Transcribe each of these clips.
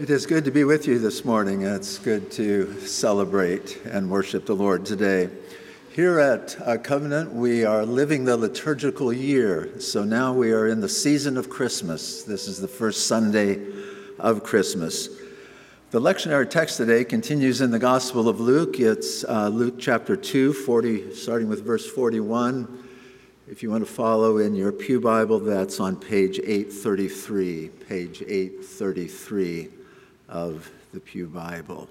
It is good to be with you this morning. It's good to celebrate and worship the Lord today. Here at uh, Covenant, we are living the liturgical year. So now we are in the season of Christmas. This is the first Sunday of Christmas. The lectionary text today continues in the Gospel of Luke. It's uh, Luke chapter 2, 40, starting with verse 41. If you want to follow in your Pew Bible, that's on page 833. Page 833 of the Pew Bible.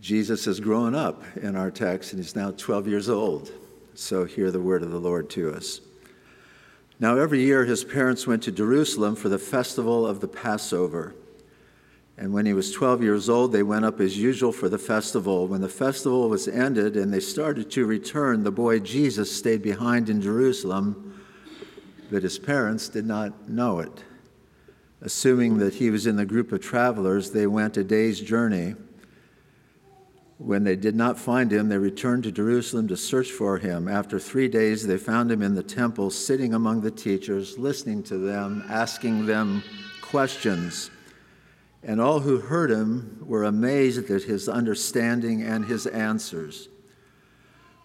Jesus has grown up in our text and he's now 12 years old. So hear the word of the Lord to us. Now, every year his parents went to Jerusalem for the festival of the Passover. And when he was 12 years old, they went up as usual for the festival. When the festival was ended and they started to return, the boy Jesus stayed behind in Jerusalem but his parents did not know it. Assuming that he was in the group of travelers, they went a day's journey. When they did not find him, they returned to Jerusalem to search for him. After three days, they found him in the temple, sitting among the teachers, listening to them, asking them questions. And all who heard him were amazed at his understanding and his answers.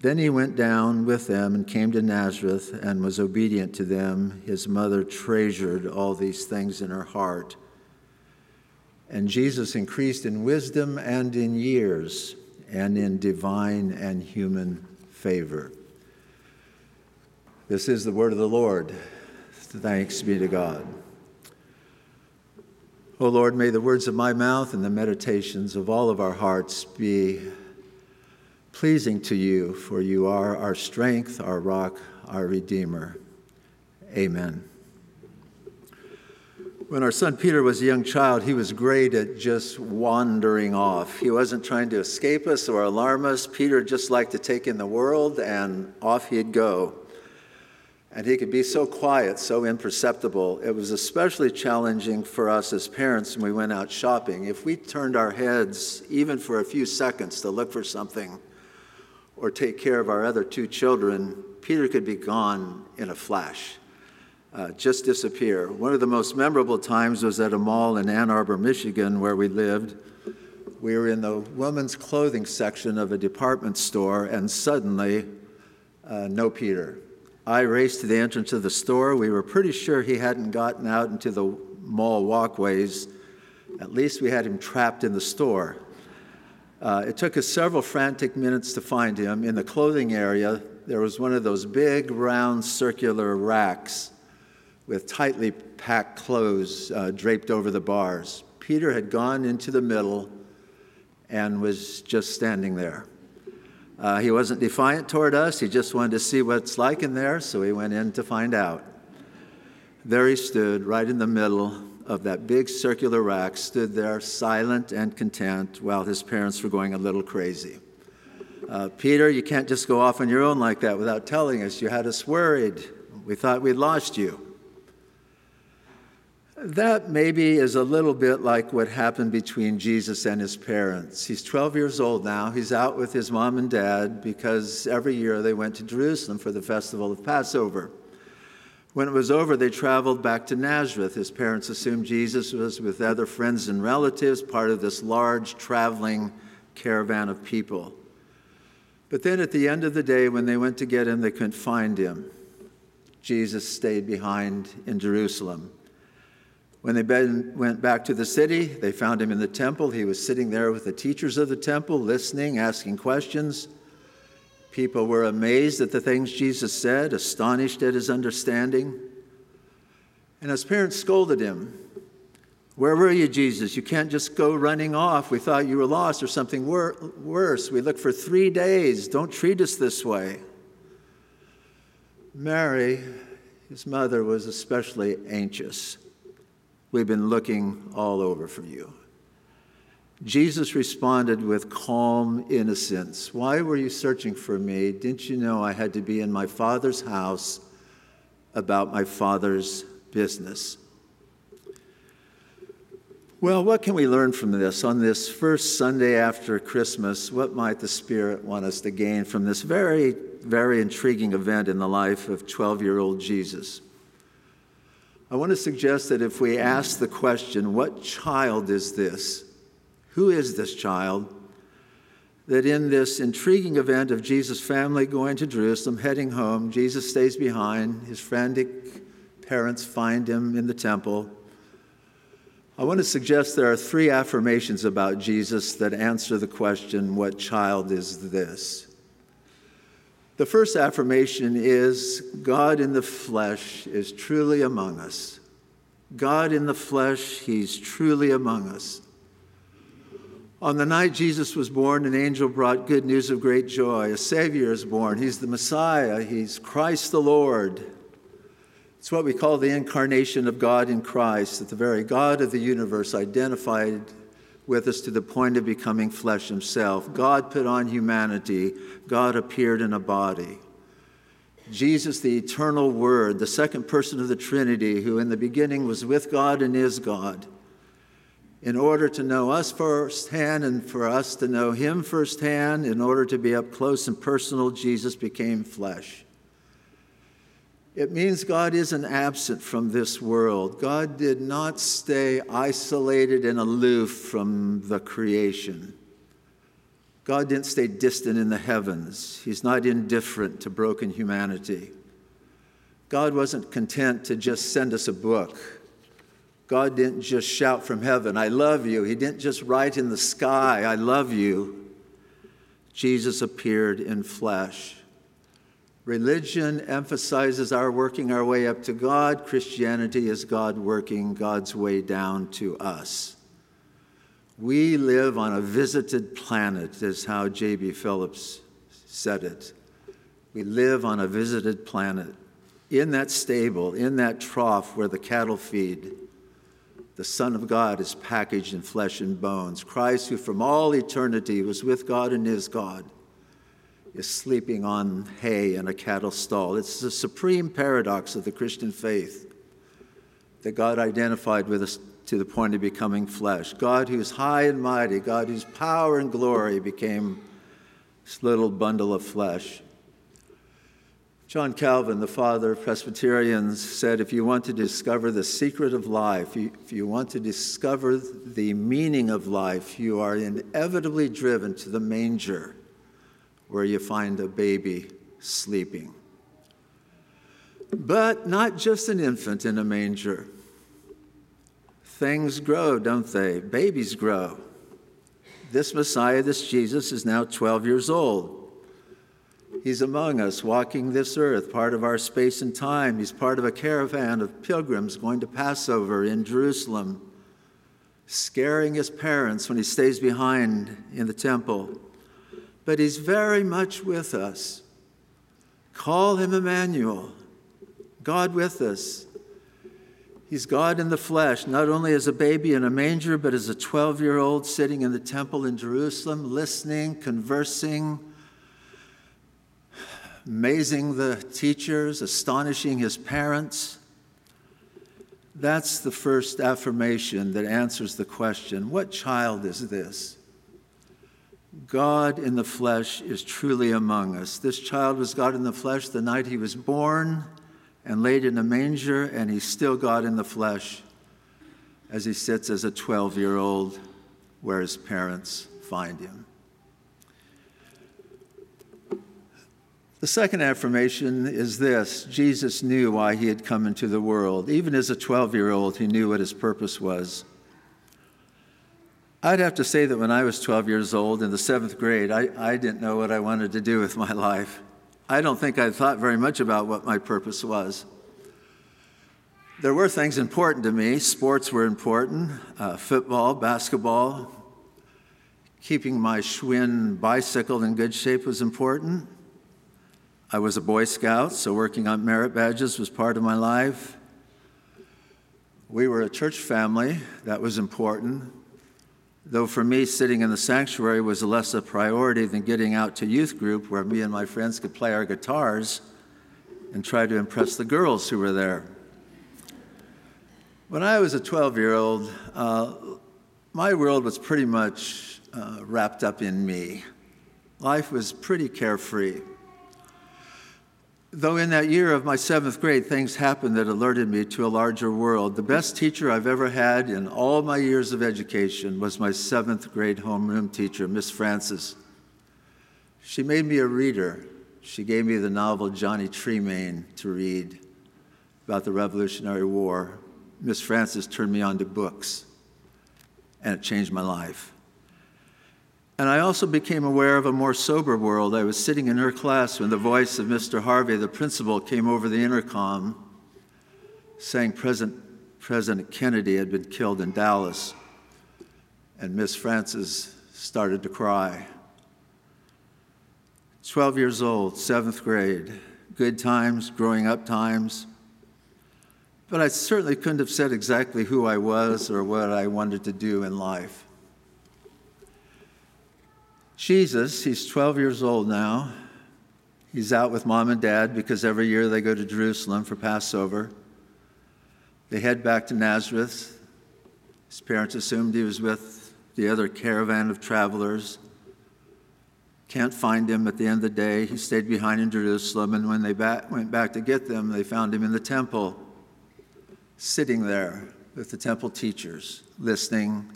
Then he went down with them and came to Nazareth and was obedient to them. His mother treasured all these things in her heart. And Jesus increased in wisdom and in years and in divine and human favor. This is the word of the Lord. Thanks be to God. O Lord, may the words of my mouth and the meditations of all of our hearts be pleasing to you, for you are our strength, our rock, our Redeemer. Amen. When our son Peter was a young child, he was great at just wandering off. He wasn't trying to escape us or alarm us. Peter just liked to take in the world, and off he'd go. And he could be so quiet, so imperceptible. It was especially challenging for us as parents when we went out shopping. If we turned our heads, even for a few seconds, to look for something, or take care of our other two children, Peter could be gone in a flash, uh, just disappear. One of the most memorable times was at a mall in Ann Arbor, Michigan, where we lived. We were in the women's clothing section of a department store, and suddenly, uh, no Peter. I raced to the entrance of the store. We were pretty sure he hadn't gotten out into the mall walkways. At least we had him trapped in the store. Uh, it took us several frantic minutes to find him. In the clothing area, there was one of those big, round, circular racks with tightly packed clothes uh, draped over the bars. Peter had gone into the middle and was just standing there. Uh, he wasn't defiant toward us, he just wanted to see what's like in there, so he went in to find out. There he stood, right in the middle, of that big circular rack stood there silent and content while his parents were going a little crazy. Uh, Peter, you can't just go off on your own like that without telling us. You had us worried. We thought we'd lost you. That maybe is a little bit like what happened between Jesus and his parents. He's 12 years old now. He's out with his mom and dad because every year they went to Jerusalem for the festival of Passover. When it was over, they traveled back to Nazareth. His parents assumed Jesus was with other friends and relatives, part of this large traveling caravan of people. But then at the end of the day, when they went to get him, they couldn't find him. Jesus stayed behind in Jerusalem. When they went back to the city, they found him in the temple. He was sitting there with the teachers of the temple, listening, asking questions. People were amazed at the things Jesus said, astonished at his understanding. And his parents scolded him. Where were you, Jesus? You can't just go running off. We thought you were lost or something wor- worse. We looked for three days. Don't treat us this way. Mary, his mother, was especially anxious. We've been looking all over for you. Jesus responded with calm innocence. Why were you searching for me? Didn't you know I had to be in my Father's house about my Father's business? Well, what can we learn from this? On this first Sunday after Christmas, what might the Spirit want us to gain from this very, very intriguing event in the life of 12 year old Jesus? I want to suggest that if we ask the question, What child is this? Who is this child? That in this intriguing event of Jesus' family going to Jerusalem, heading home, Jesus stays behind. His frantic parents find him in the temple. I want to suggest there are three affirmations about Jesus that answer the question, What child is this? The first affirmation is God in the flesh is truly among us. God in the flesh, He's truly among us. On the night Jesus was born, an angel brought good news of great joy. A Savior is born. He's the Messiah, He's Christ the Lord. It's what we call the incarnation of God in Christ, that the very God of the universe identified with us to the point of becoming flesh himself. God put on humanity, God appeared in a body. Jesus, the eternal Word, the second person of the Trinity, who in the beginning was with God and is God, in order to know us firsthand and for us to know Him firsthand, in order to be up close and personal, Jesus became flesh. It means God isn't absent from this world. God did not stay isolated and aloof from the creation. God didn't stay distant in the heavens. He's not indifferent to broken humanity. God wasn't content to just send us a book. God didn't just shout from heaven, I love you. He didn't just write in the sky, I love you. Jesus appeared in flesh. Religion emphasizes our working our way up to God. Christianity is God working God's way down to us. We live on a visited planet, is how J.B. Phillips said it. We live on a visited planet. In that stable, in that trough where the cattle feed, the Son of God is packaged in flesh and bones. Christ, who from all eternity was with God and is God, is sleeping on hay in a cattle stall. It's the supreme paradox of the Christian faith that God identified with us to the point of becoming flesh. God, who's high and mighty, God, whose power and glory became this little bundle of flesh. John Calvin, the father of Presbyterians, said if you want to discover the secret of life, if you want to discover the meaning of life, you are inevitably driven to the manger where you find a baby sleeping. But not just an infant in a manger. Things grow, don't they? Babies grow. This Messiah, this Jesus, is now 12 years old. He's among us, walking this earth, part of our space and time. He's part of a caravan of pilgrims going to Passover in Jerusalem, scaring his parents when he stays behind in the temple but he's very much with us. Call him Emmanuel, God with us. He's God in the flesh, not only as a baby in a manger, but as a 12 year old sitting in the temple in Jerusalem, listening, conversing, amazing the teachers, astonishing his parents. That's the first affirmation that answers the question what child is this? God in the flesh is truly among us. This child was God in the flesh the night he was born and laid in a manger, and he's still God in the flesh as he sits as a 12 year old where his parents find him. The second affirmation is this Jesus knew why he had come into the world. Even as a 12 year old, he knew what his purpose was. I'd have to say that when I was 12 years old in the seventh grade, I, I didn't know what I wanted to do with my life. I don't think I thought very much about what my purpose was. There were things important to me. Sports were important uh, football, basketball. Keeping my Schwinn bicycle in good shape was important. I was a Boy Scout, so working on merit badges was part of my life. We were a church family, that was important. Though for me, sitting in the sanctuary was less a priority than getting out to youth group where me and my friends could play our guitars and try to impress the girls who were there. When I was a 12 year old, uh, my world was pretty much uh, wrapped up in me. Life was pretty carefree. Though in that year of my seventh grade, things happened that alerted me to a larger world. The best teacher I've ever had in all my years of education was my seventh grade homeroom teacher, Miss Francis. She made me a reader. She gave me the novel Johnny Tremain to read about the Revolutionary War. Miss Francis turned me on to books, and it changed my life. And I also became aware of a more sober world. I was sitting in her class when the voice of Mr. Harvey, the principal, came over the intercom saying President, President Kennedy had been killed in Dallas. And Miss Francis started to cry. 12 years old, seventh grade, good times, growing up times. But I certainly couldn't have said exactly who I was or what I wanted to do in life. Jesus, he's 12 years old now. He's out with mom and dad because every year they go to Jerusalem for Passover. They head back to Nazareth. His parents assumed he was with the other caravan of travelers. Can't find him at the end of the day. He stayed behind in Jerusalem, and when they back, went back to get them, they found him in the temple, sitting there with the temple teachers, listening,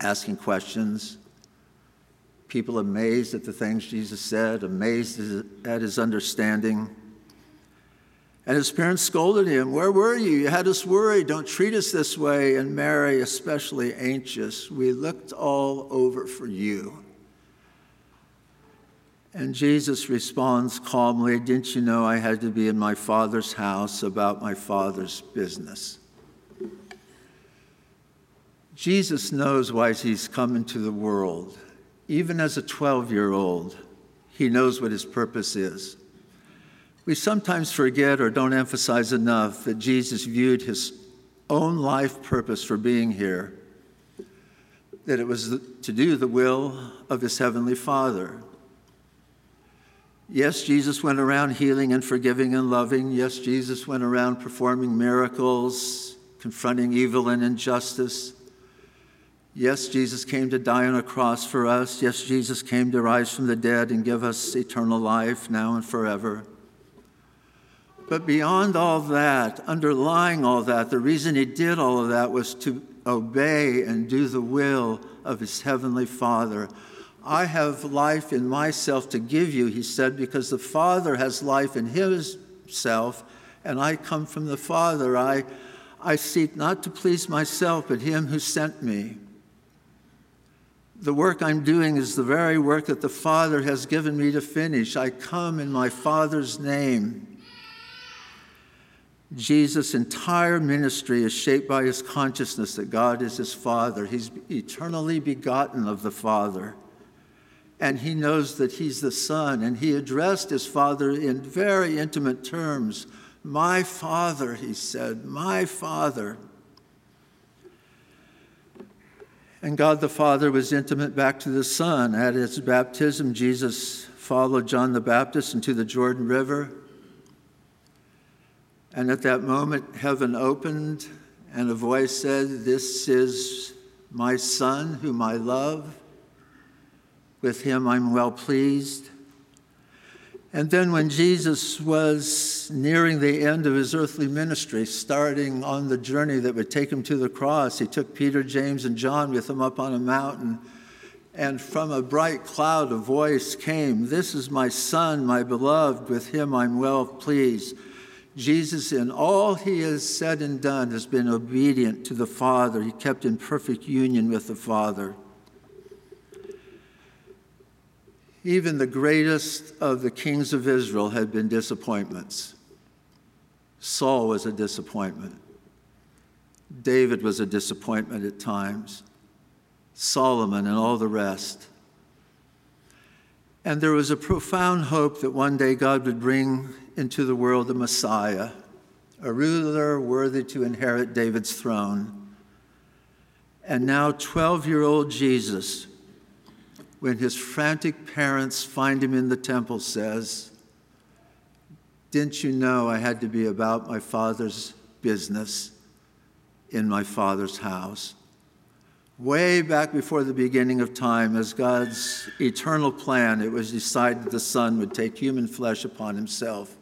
asking questions people amazed at the things Jesus said, amazed at his understanding. And his parents scolded him, Where were you? You had us worried. Don't treat us this way. And Mary, especially anxious, we looked all over for you. And Jesus responds calmly, Didn't you know I had to be in my Father's house about my Father's business? Jesus knows why he's come into the world even as a 12 year old, he knows what his purpose is. We sometimes forget or don't emphasize enough that Jesus viewed his own life purpose for being here, that it was to do the will of his heavenly Father. Yes, Jesus went around healing and forgiving and loving. Yes, Jesus went around performing miracles, confronting evil and injustice. Yes, Jesus came to die on a cross for us. Yes, Jesus came to rise from the dead and give us eternal life now and forever. But beyond all that, underlying all that, the reason he did all of that was to obey and do the will of his heavenly Father. I have life in myself to give you, he said, because the Father has life in himself, and I come from the Father. I, I seek not to please myself, but him who sent me the work I'm doing is the very work that the Father has given me to finish. I come in my Father's name. Jesus' entire ministry is shaped by his consciousness that God is his Father. He's eternally begotten of the Father. And he knows that he's the Son. And he addressed his Father in very intimate terms. My Father, he said, my Father. And God the Father was intimate back to the Son. At his baptism, Jesus followed John the Baptist into the Jordan River. And at that moment, heaven opened, and a voice said, This is my Son, whom I love. With him I'm well pleased. And then, when Jesus was nearing the end of his earthly ministry, starting on the journey that would take him to the cross, he took Peter, James, and John with him up on a mountain. And from a bright cloud, a voice came This is my Son, my beloved, with him I'm well pleased. Jesus, in all he has said and done, has been obedient to the Father. He kept in perfect union with the Father. Even the greatest of the kings of Israel had been disappointments. Saul was a disappointment. David was a disappointment at times. Solomon and all the rest. And there was a profound hope that one day God would bring into the world a Messiah, a ruler worthy to inherit David's throne. And now, 12 year old Jesus, when his frantic parents find him in the temple, says, Didn't you know I had to be about my father's business in my father's house? Way back before the beginning of time, as God's eternal plan, it was decided the Son would take human flesh upon himself.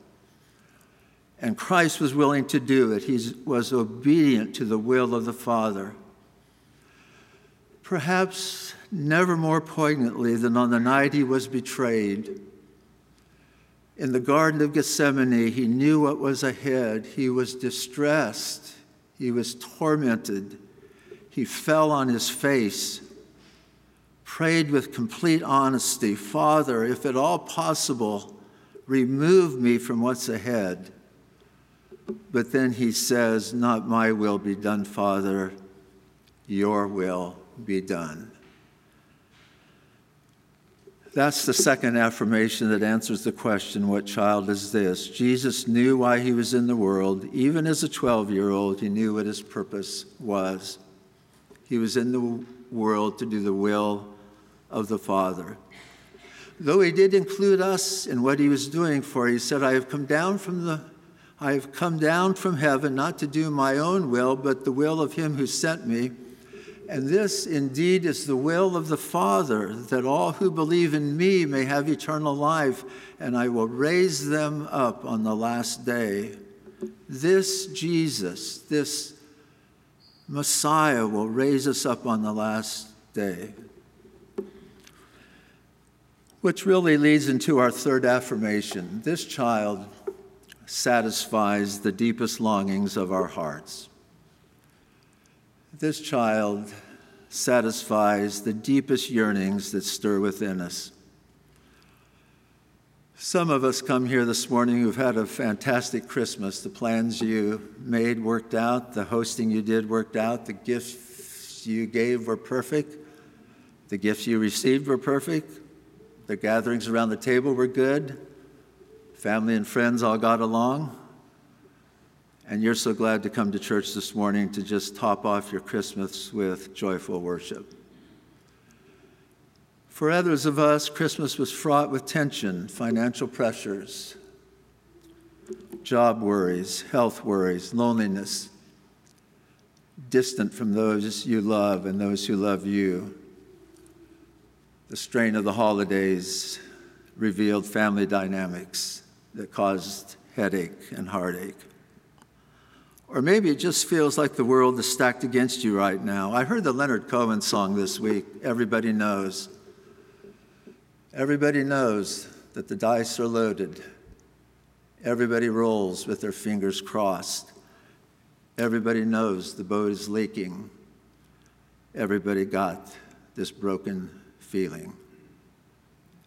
And Christ was willing to do it. He was obedient to the will of the Father. Perhaps never more poignantly than on the night he was betrayed. In the Garden of Gethsemane, he knew what was ahead. He was distressed, he was tormented he fell on his face, prayed with complete honesty Father, if at all possible, remove me from what's ahead. But then he says, Not my will be done, Father, your will be done. That's the second affirmation that answers the question, What child is this? Jesus knew why he was in the world. Even as a 12 year old, he knew what his purpose was. He was in the world to do the will of the Father. Though he did include us in what he was doing for, he said, I have come down from the I have come down from heaven not to do my own will, but the will of him who sent me. And this indeed is the will of the Father, that all who believe in me may have eternal life, and I will raise them up on the last day. This Jesus, this Messiah will raise us up on the last day. Which really leads into our third affirmation. This child satisfies the deepest longings of our hearts. This child satisfies the deepest yearnings that stir within us. Some of us come here this morning who've had a fantastic Christmas. The plans you made worked out, the hosting you did worked out, the gifts you gave were perfect, the gifts you received were perfect, the gatherings around the table were good, family and friends all got along. And you're so glad to come to church this morning to just top off your Christmas with joyful worship. For others of us, Christmas was fraught with tension, financial pressures, job worries, health worries, loneliness, distant from those you love and those who love you. The strain of the holidays revealed family dynamics that caused headache and heartache. Or maybe it just feels like the world is stacked against you right now. I heard the Leonard Cohen song this week, Everybody Knows. Everybody knows that the dice are loaded. Everybody rolls with their fingers crossed. Everybody knows the boat is leaking. Everybody got this broken feeling.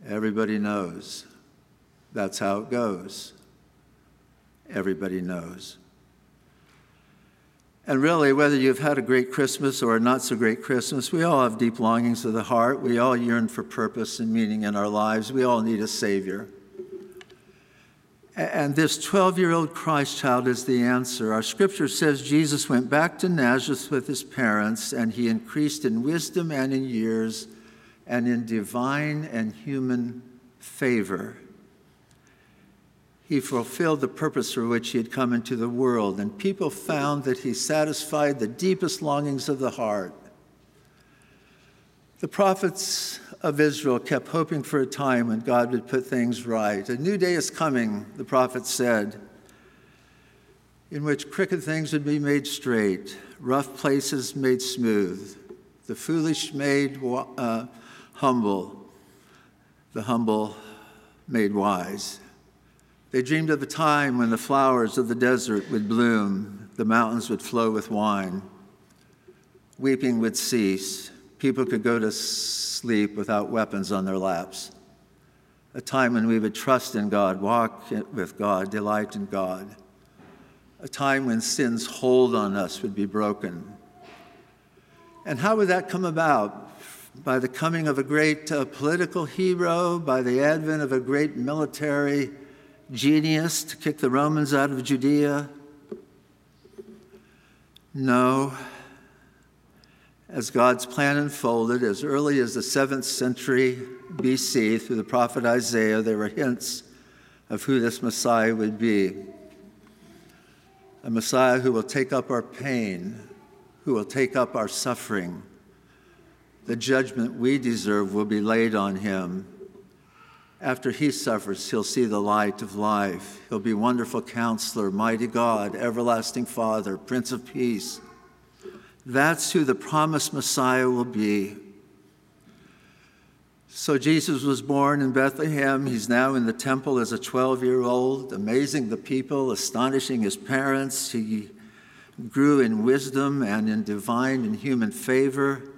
Everybody knows that's how it goes. Everybody knows. And really, whether you've had a great Christmas or a not so great Christmas, we all have deep longings of the heart. We all yearn for purpose and meaning in our lives. We all need a Savior. And this 12 year old Christ child is the answer. Our scripture says Jesus went back to Nazareth with his parents, and he increased in wisdom and in years, and in divine and human favor he fulfilled the purpose for which he had come into the world, and people found that he satisfied the deepest longings of the heart. The prophets of Israel kept hoping for a time when God would put things right. A new day is coming, the prophets said, in which crooked things would be made straight, rough places made smooth, the foolish made uh, humble, the humble made wise. They dreamed of a time when the flowers of the desert would bloom, the mountains would flow with wine, weeping would cease, people could go to sleep without weapons on their laps. A time when we would trust in God, walk with God, delight in God. A time when sin's hold on us would be broken. And how would that come about? By the coming of a great uh, political hero, by the advent of a great military genius to kick the Romans out of Judea? No. as God's plan unfolded, as early as the 7th century BC through the prophet Isaiah, there were hints of who this Messiah would be. A Messiah who will take up our pain, who will take up our suffering. The judgment we deserve will be laid on him. After he suffers, he'll see the light of life. He'll be wonderful counselor, mighty God, everlasting Father, Prince of Peace. That's who the promised Messiah will be. So Jesus was born in Bethlehem. He's now in the temple as a 12 year old, amazing the people, astonishing his parents. He grew in wisdom and in divine and human favor.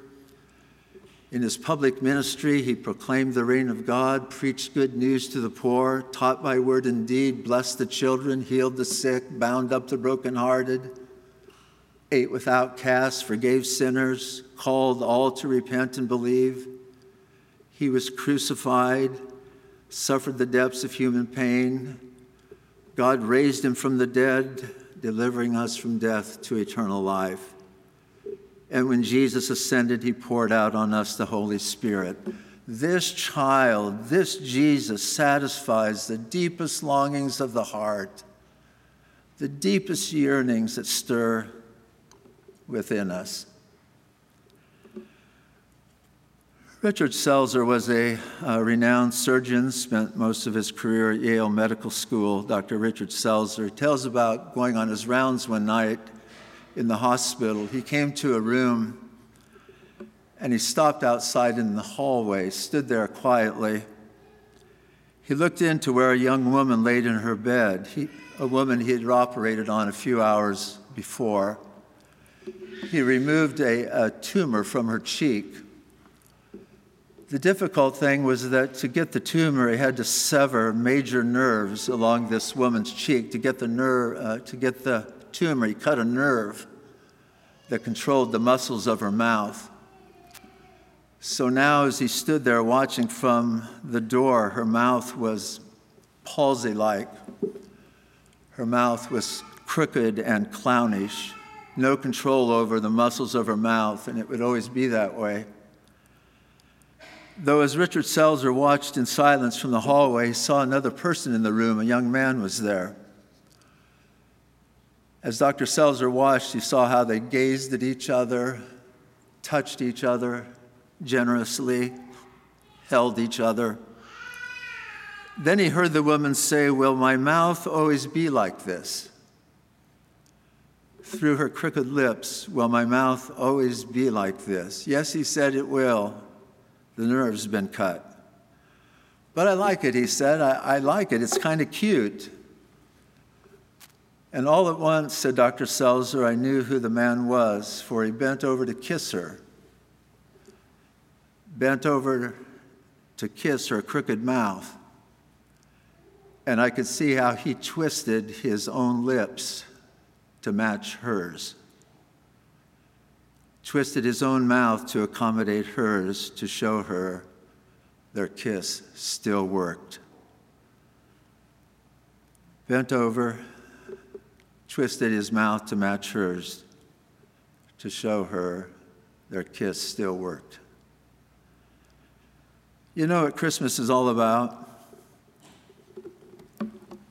In his public ministry, he proclaimed the reign of God, preached good news to the poor, taught by word and deed, blessed the children, healed the sick, bound up the brokenhearted ate with outcasts, forgave sinners, called all to repent and believe. He was crucified, suffered the depths of human pain. God raised him from the dead, delivering us from death to eternal life. And when Jesus ascended, he poured out on us the Holy Spirit. This child, this Jesus, satisfies the deepest longings of the heart, the deepest yearnings that stir within us. Richard Selzer was a, renowned surgeon, spent most of his career at Yale Medical School. Dr. Richard Selzer tells about going on his rounds one night in the hospital. He came to a room and he stopped outside in the hallway, stood there quietly. He looked into where a young woman laid in her bed, he, a woman he had operated on a few hours before he removed a, a tumor from her cheek. The difficult thing was that to get the tumor, he had to sever major nerves along this woman's cheek. To get the nerve, uh, to get the tumor, he cut a nerve that controlled the muscles of her mouth. So now, as he stood there watching from the door, her mouth was palsy like. Her mouth was crooked and clownish no control over the muscles of her mouth, and it would always be that way. Though as Richard Selzer watched in silence from the hallway, he saw another person in the room. A young man was there. As Dr. Selzer watched, he saw how they gazed at each other, touched each other generously, held each other. Then he heard the woman say, Will my mouth always be like this? through her crooked lips, Will my mouth always be like this? Yes, he said it will. The nerve's been cut. But I like it, he said. I, I like it. It's kind of cute. And all at once, said Dr. Selzer, I knew who the man was, for he bent over to kiss her. Bent over to kiss her crooked mouth. And I could see how he twisted his own lips to match hers, twisted his own mouth to accommodate hers to show her their kiss still worked. Bent over, twisted his mouth to match hers to show her their kiss still worked. You know what Christmas is all about?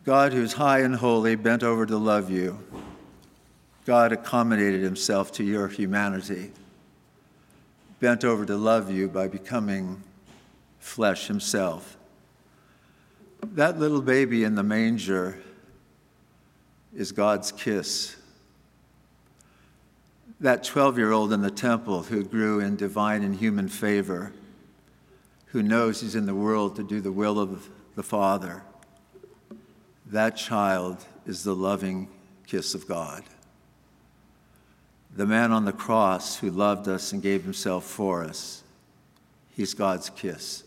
God, who's high and holy, bent over to love you. God accommodated himself to your humanity, bent over to love you by becoming flesh himself. That little baby in the manger is God's kiss. That 12 year old in the temple who grew in divine and human favor, who knows he's in the world to do the will of the Father, that child is the loving kiss of God the man on the cross who loved us and gave himself for us. He's God's kiss.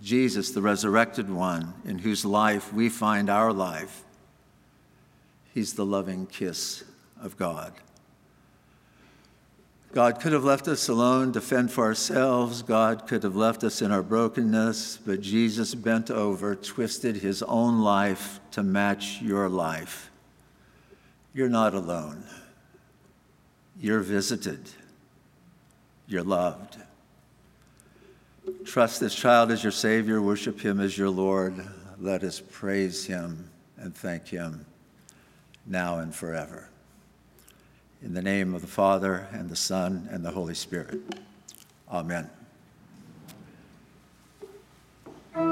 Jesus, the resurrected one, in whose life we find our life. He's the loving kiss of God. God could have left us alone to fend for ourselves. God could have left us in our brokenness, but Jesus bent over, twisted his own life to match your life. You're not alone you're visited. You're loved. Trust this child as your Savior, worship him as your Lord. Let us praise him and thank him now and forever. In the name of the Father, and the Son, and the Holy Spirit. Amen.